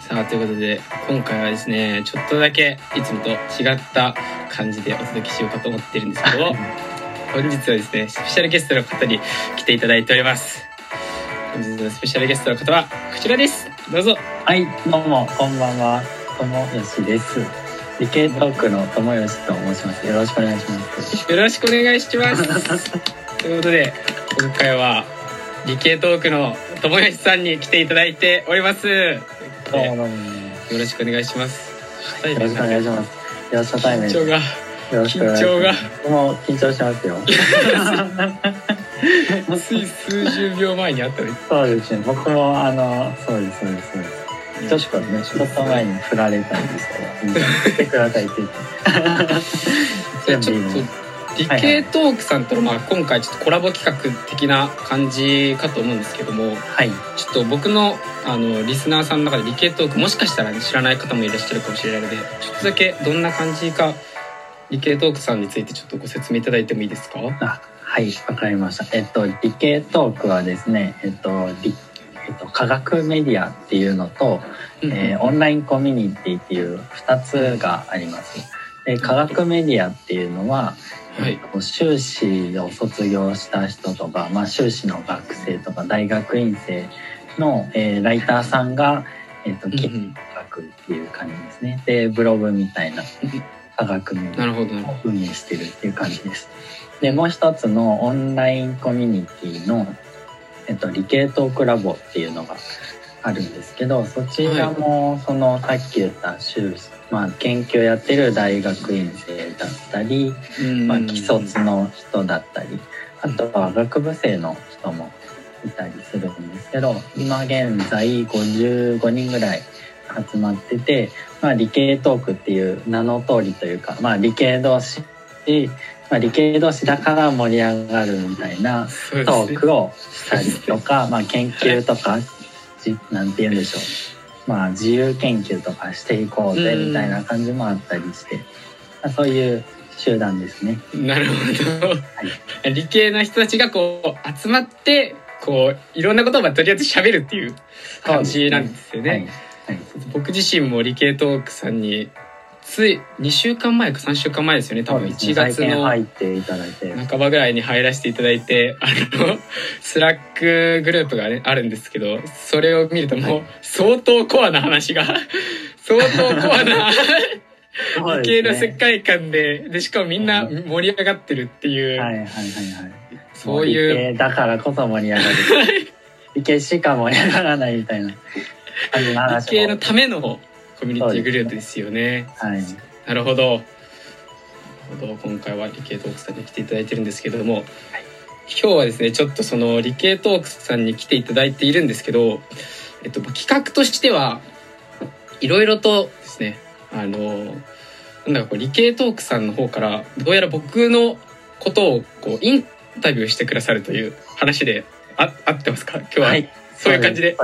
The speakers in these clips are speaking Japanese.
さあということで今回はですねちょっとだけいつもと違った感じでお届けしようかと思ってるんですけど本日はですねスペシャルゲストの方に来ていただいております本日のスペシャルゲストの方はこちらですどうぞはい、どうも、こんばんは。ともよしです。理系トークのともよしと申します。よろしくお願いします。よろしくお願いします ということで今回は理系トークの友吉さんに来ていただいておりますよ。ろしくお願いしますよろしくお願いします。よ緊張がろしくお願いします。緊張が僕も緊張しますよ。つい数十秒前に会ったそうですね。僕も、あの、そうです、そうです、そうです。女子からね、ちょっと前に振られたんですけど、来てくださいって言って。全部いいね。理系トークさんとの、まあ、今回ちょっとコラボ企画的な感じかと思うんですけどもはい。ちょっと僕のあのリスナーさんの中で理系トークもしかしたら、ね、知らない方もいらっしゃるかもしれないのでちょっとだけどんな感じか理系トークさんについてちょっとご説明いただいてもいいですか？あはい、わかりました。えっと、理系トークはですね、えっと、理えっと、科学メディアっていうのと、えーオンラインコミュニティっていう2つがあります。で科学メディアっていうのは、はい。えっと修士を卒業した人とか、まあ、修士の学生とか大学院生の、えーライターさんが、えっと、記事うん。書くっていう感じですね。でブログみたいな科学メディアなるほどなるほを運営してるっていう感じです。でもう一つのオンラインコミュニティの、えっと、理系トークラボっていうのがあるんですけどそちらもそのさっき言った修士、まあ、研究やってる大学院生だったり、まあ、既卒の人だったりあとは学部生の人もいたりするんですけど今現在55人ぐらい集まってて、まあ、理系トークっていう名の通りというか、まあ、理系同士、まあ、理系同士だから盛り上がるみたいなトークをしたりとか、まあ、研究とかじなんて言うんでしょう、まあ、自由研究とかしていこうぜみたいな感じもあったりして、まあそういう集団ですね。なるほど、理系の人たちがこう集まってこういろんなことをまあとりあえず喋るっていう感じなんですよね。はい。はい。僕自身も理系トークさんについ2週間前か3週間前ですよね多分1月の半ばぐらいに入らせていただいてあの Slack グループが、ね、あるんですけどそれを見るともう相当コアな話が 相当コアな理系の世界観ででしかもみんな盛り上がってるっていう、はいはいはいはい。そういうだからこそ盛り上がる。理系しか盛り上がらないみたいな感じの理話も。系のためのコミュニティグループですよね。はい。なるほど。なるほど今回は理系トークさんに来ていただいてるんですけれども、今日はですねちょっとその理系トークさんに来ていただいているんですけど、えっと、企画としてはいろいろとですねあのなんだかこう理系トークさんの方からどうやら僕のことをこうインタビューしてくださるという話であ合ってますか？今日は、はいそういう感じで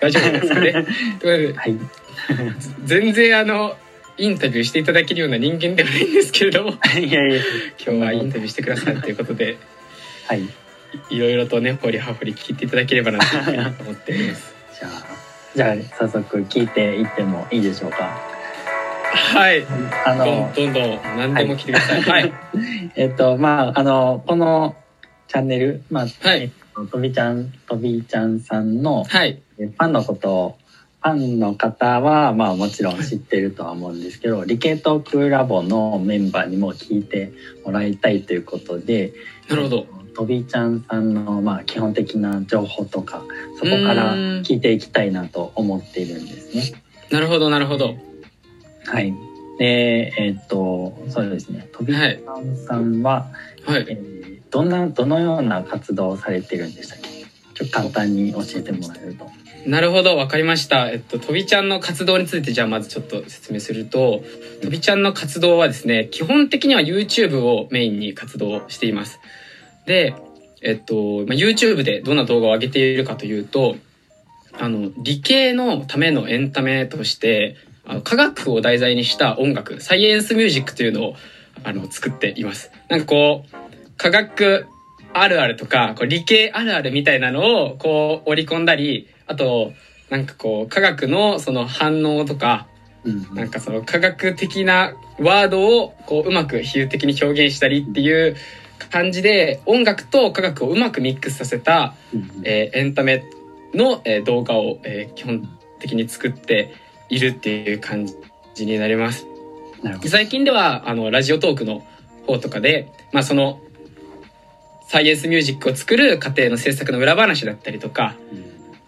大丈夫ですかね？ということではい。全然あのインタビューしていただけるような人間ではないんですけれども いやいや。今日はインタビューしてくださいということではい。いろいろとね掘り葉掘り聞いていただければなと 思っております。じゃあ、じゃあ早速聞いていってもいいでしょうか。はいあどんの、どんどん何でも聞いてください。はい、えっと、まあ、あの、このチャンネル、まあ、はいえっととびちゃん、とびちゃんさんの、はい、ファンのことを、ファンの方は、まあもちろん知ってるとは思うんですけど、理系トークラボのメンバーにも聞いてもらいたいということで、なるほど。とびちゃんさんの、まあ基本的な情報とか、そこから聞いていきたいなと思っているんですね。なるほどなるほど。はい。で、えっと、そうですね。とびちゃんさんは、はい。えーどんな、どのような活動をされてるんでしたっけ？ちょっと簡単に教えてもらえると。なるほどわかりました。えっととびちゃんの活動についてじゃあまずちょっと説明すると、とびちゃんの活動はですね基本的には YouTube をメインに活動しています。で、えっとまあ YouTube でどんな動画を上げているかというと、あの理系のためのエンタメとしてあの科学を題材にした音楽サイエンスミュージックというのをあの作っていますなんかこう科学あるあるとかこう理系あるあるみたいなのをこう織り込んだりあとなんかこう科学のその反応とかうんなんかその科学的なワードをこううまく比喩的に表現したりっていう感じで音楽と科学をうまくミックスさせた、うんえーエンタメの、えー動画を、えー基本的に作っているっていう感じになります。最近ではあのラジオトークの方とかで、まあ、そのサイエンスミュージックを作る過程の制作の裏話だったりとか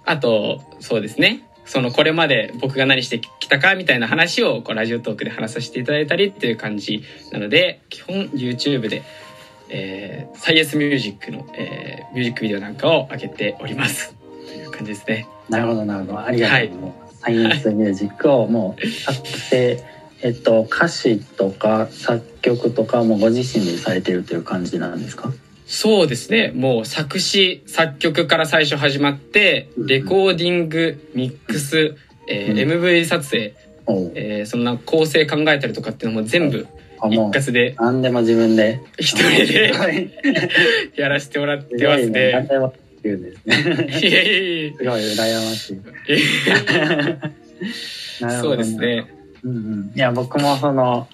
あとそうですねそのこれまで僕が何してきたかみたいな話をこうラジオトークで話させていただいたりっていう感じなので基本 YouTube で、えーサイエンスミュージックの、えーミュージックビデオなんかを上げておりますという感じですね。なるほど、なるほど。ありがとうございます。サイエンスミュージックをもう作成、えっと、歌詞とか作曲とかもご自身でされてるという感じなんですか？そうですね。もう作詞、作曲から最初始まって、レコーディング、ミックス、えーうん。MV 撮影、えーそんな構成考えたりとかっていうのも全部一括で。何でも自分で。一人で はい。やらせてもらっすてますね。すごい羨ましい。そうですね。うんうん、いや僕もその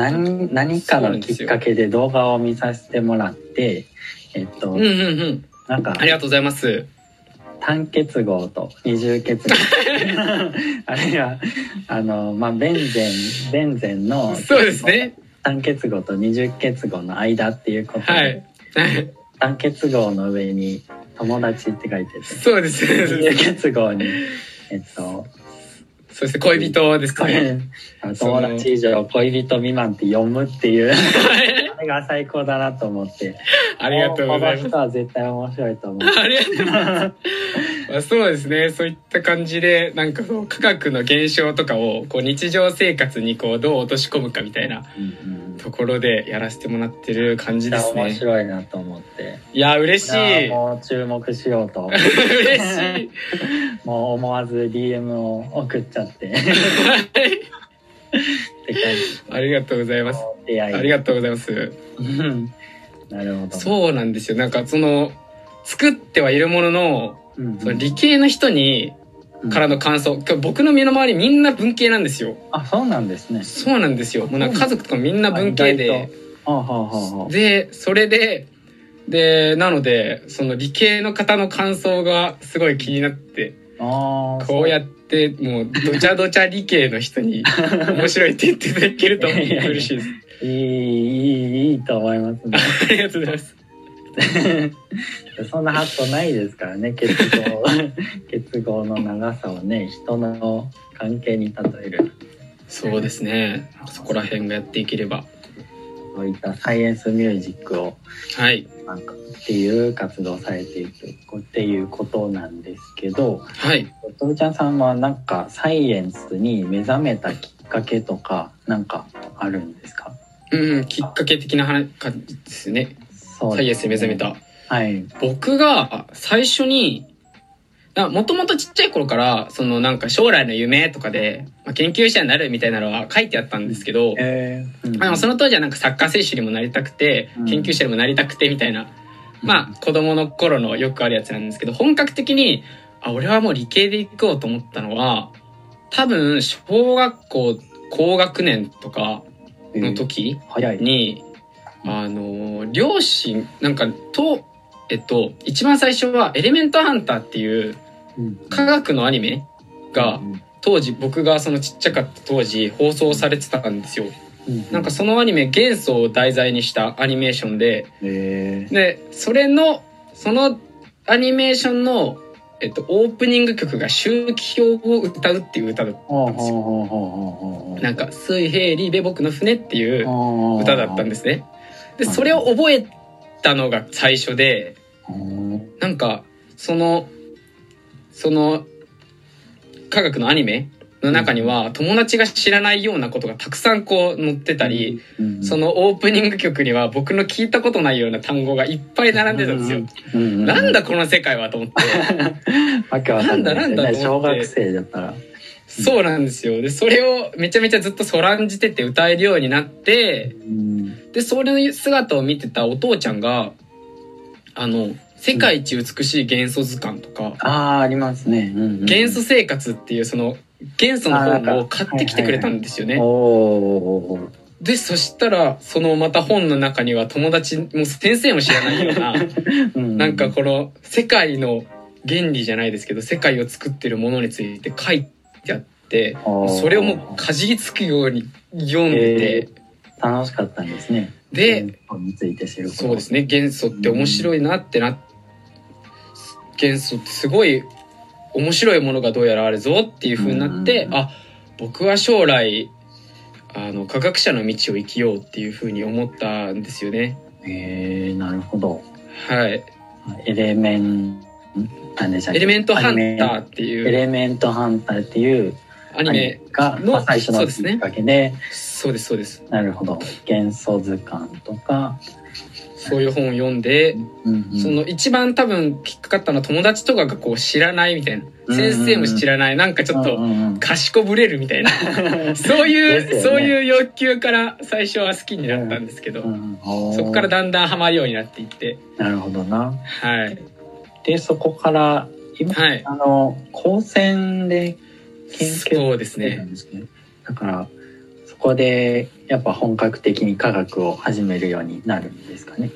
何何かのきっかけで動画を見させてもらってえっと、うんうんうん。なんかありがとうございます。単結合と二重結合 あるいはあのまあベンゼンベンゼンのそうですね。単結合と二重結合の間っていうことで、はい。単結合の上に友達って書いててそうです二重結合にえっとそうですね。恋人ですこね。れ 友達以上恋人未満って読むっていうはいあれが最高だなと思ってありがとうございますこの。人は絶対面白いと思う ありがとうございます。まあ、そうですね。そういった感じで、なんかこう、科学の現象とかを、こう、日常生活にこう、どう落とし込むかみたいなうんうんところでやらせてもらってる感じです面ね。白いなと思っていや、嬉しい。もう注目しようと嬉しい。もう思わず DM を送っちゃってって感じありがとうございます。ありがとうございます。うん なるほどそうなんですよ。なんかその、作ってはいるものの、うんうんその理系の人に、からの感想、今日僕の身の回りみんな文系なんですよ。あそうなんですねそうなんですよ。もうなんか家族とかみんな文系で。で、それで、で、なので、その理系の方の感想がすごい気になって、あーこうやって、もう、どちゃどちゃ理系の人に 面白いって言っていただけると嬉しいです。いいいいいいと思いますね ありがとうございます。そんな発想ないですからね結合 結合の長さをね人の関係に例えるそうですね。そこら辺がやっていければ。そういったサイエンスミュージックをはい。なんかっていう活動をされていくっていうことなんですけどはい。ちゃんさんはなんかサイエンスに目覚めたきっかけとかなんかあるんですか？うん、きっかけ的な話ですね。そうサイエンスに目覚めた。はい。僕が最初に、もともとちっちゃい頃から、そのなんか将来の夢とかで、まあ、研究者になるみたいなのは書いてあったんですけど、えーうん。あのその当時はなんかサッカー選手にもなりたくてうん。研究者にもなりたくてみたいな、まあ子供の頃のよくあるやつなんですけど本格的にあ俺はもう理系で行こうと思ったのは多分小学校高学年とかの時早い。に、あの両親なんかとえっと一番最初は「エレメントハンター」っていう科学のアニメが当時僕がそのちっちゃかった当時放送されてたんですよ。なんかそのアニメ元素を題材にしたアニメーションでえー。でそれのそのアニメーションの、えっと、オープニング曲が周期表を歌うっていう歌だほうほうほうほうほうほうなんか「水平リベ僕の船」っていう歌だったんですね。でうんそれを覚えたのが最初でうん。なんかそのその科学のアニメの中には友達が知らないようなことがたくさんこう載ってたり、うん。そのオープニング曲には僕の聞いたことないような単語がいっぱい並んでたんですよ。なんだこの世界はと思って。わけわかんなんだなんだね小学生だったら。そうなんですよ。で、それをめちゃめちゃずっとそらんじてて歌えるようになって、うん。で、それの姿を見てたお父ちゃんが、あの、世界一美しい元素図鑑とか、ああ、ありますね。元素生活っていうその元素の本を買ってきてくれたんですよね。で、そしたら、そのまた本の中には友達、もう先生も知らないような、うんなんかこの世界の原理じゃないですけど、世界を作ってるものについて書いてあって、それをもうかじりつくように読んでて、楽しかったんですね。で。そうですね、元素って面白いなってな、元素ってすごい面白いものがどうやらあるぞっていう風になって、うんあ、僕は将来、あの、科学者の道を生きようっていう風に思ったんですよね。へえなるほど。はい。エレメン、なんでしたっけ？エレメントハンターアっていうレメントハンターっていうアニメ、が、のまあ、最初のきっかけで、そうです、そうです。なるほど。元素図鑑とか、そういう本を読んで、うんうんその一番多分引っかかったのは友達とかがこう知らないみたいな。うん先生も知らない。なんかちょっとうんうんうん賢ぶれるみたいな。そういう、ねそういう欲求から最初は好きになったんですけど、うんおーそこからだんだんハマるようになっていって、なるほどな。はい。で、そこから、今、はい。あの、高専で研究そうですしてたね。んですね。だから、そこで、やっぱ本格的に科学を始めるようになるんですかね。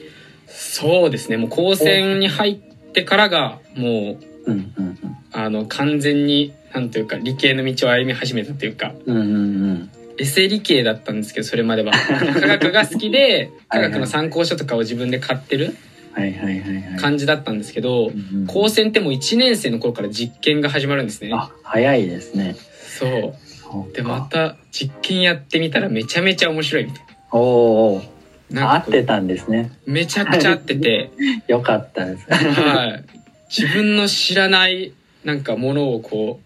そうですね。もう高専に入ってからが、もう、うんうんあの、完全に、なんというか、理系の道を歩み始めたというか、うん。うんうんうん。エセ理系だったんですけど、それまでは。科学が好きで、科学の参考書とかを自分で買ってるはいはいはいはい。感じだったんですけど、うんうん高専ってもう1年生の頃から実験が始まるんですね。あ、早いですね。そう。で、また実験やってみたらめちゃめちゃ面白いみたいな。なんかこう合ってたんですね。めちゃくちゃ合ってて、よかったです。はい。自分の知らないなんかものをこ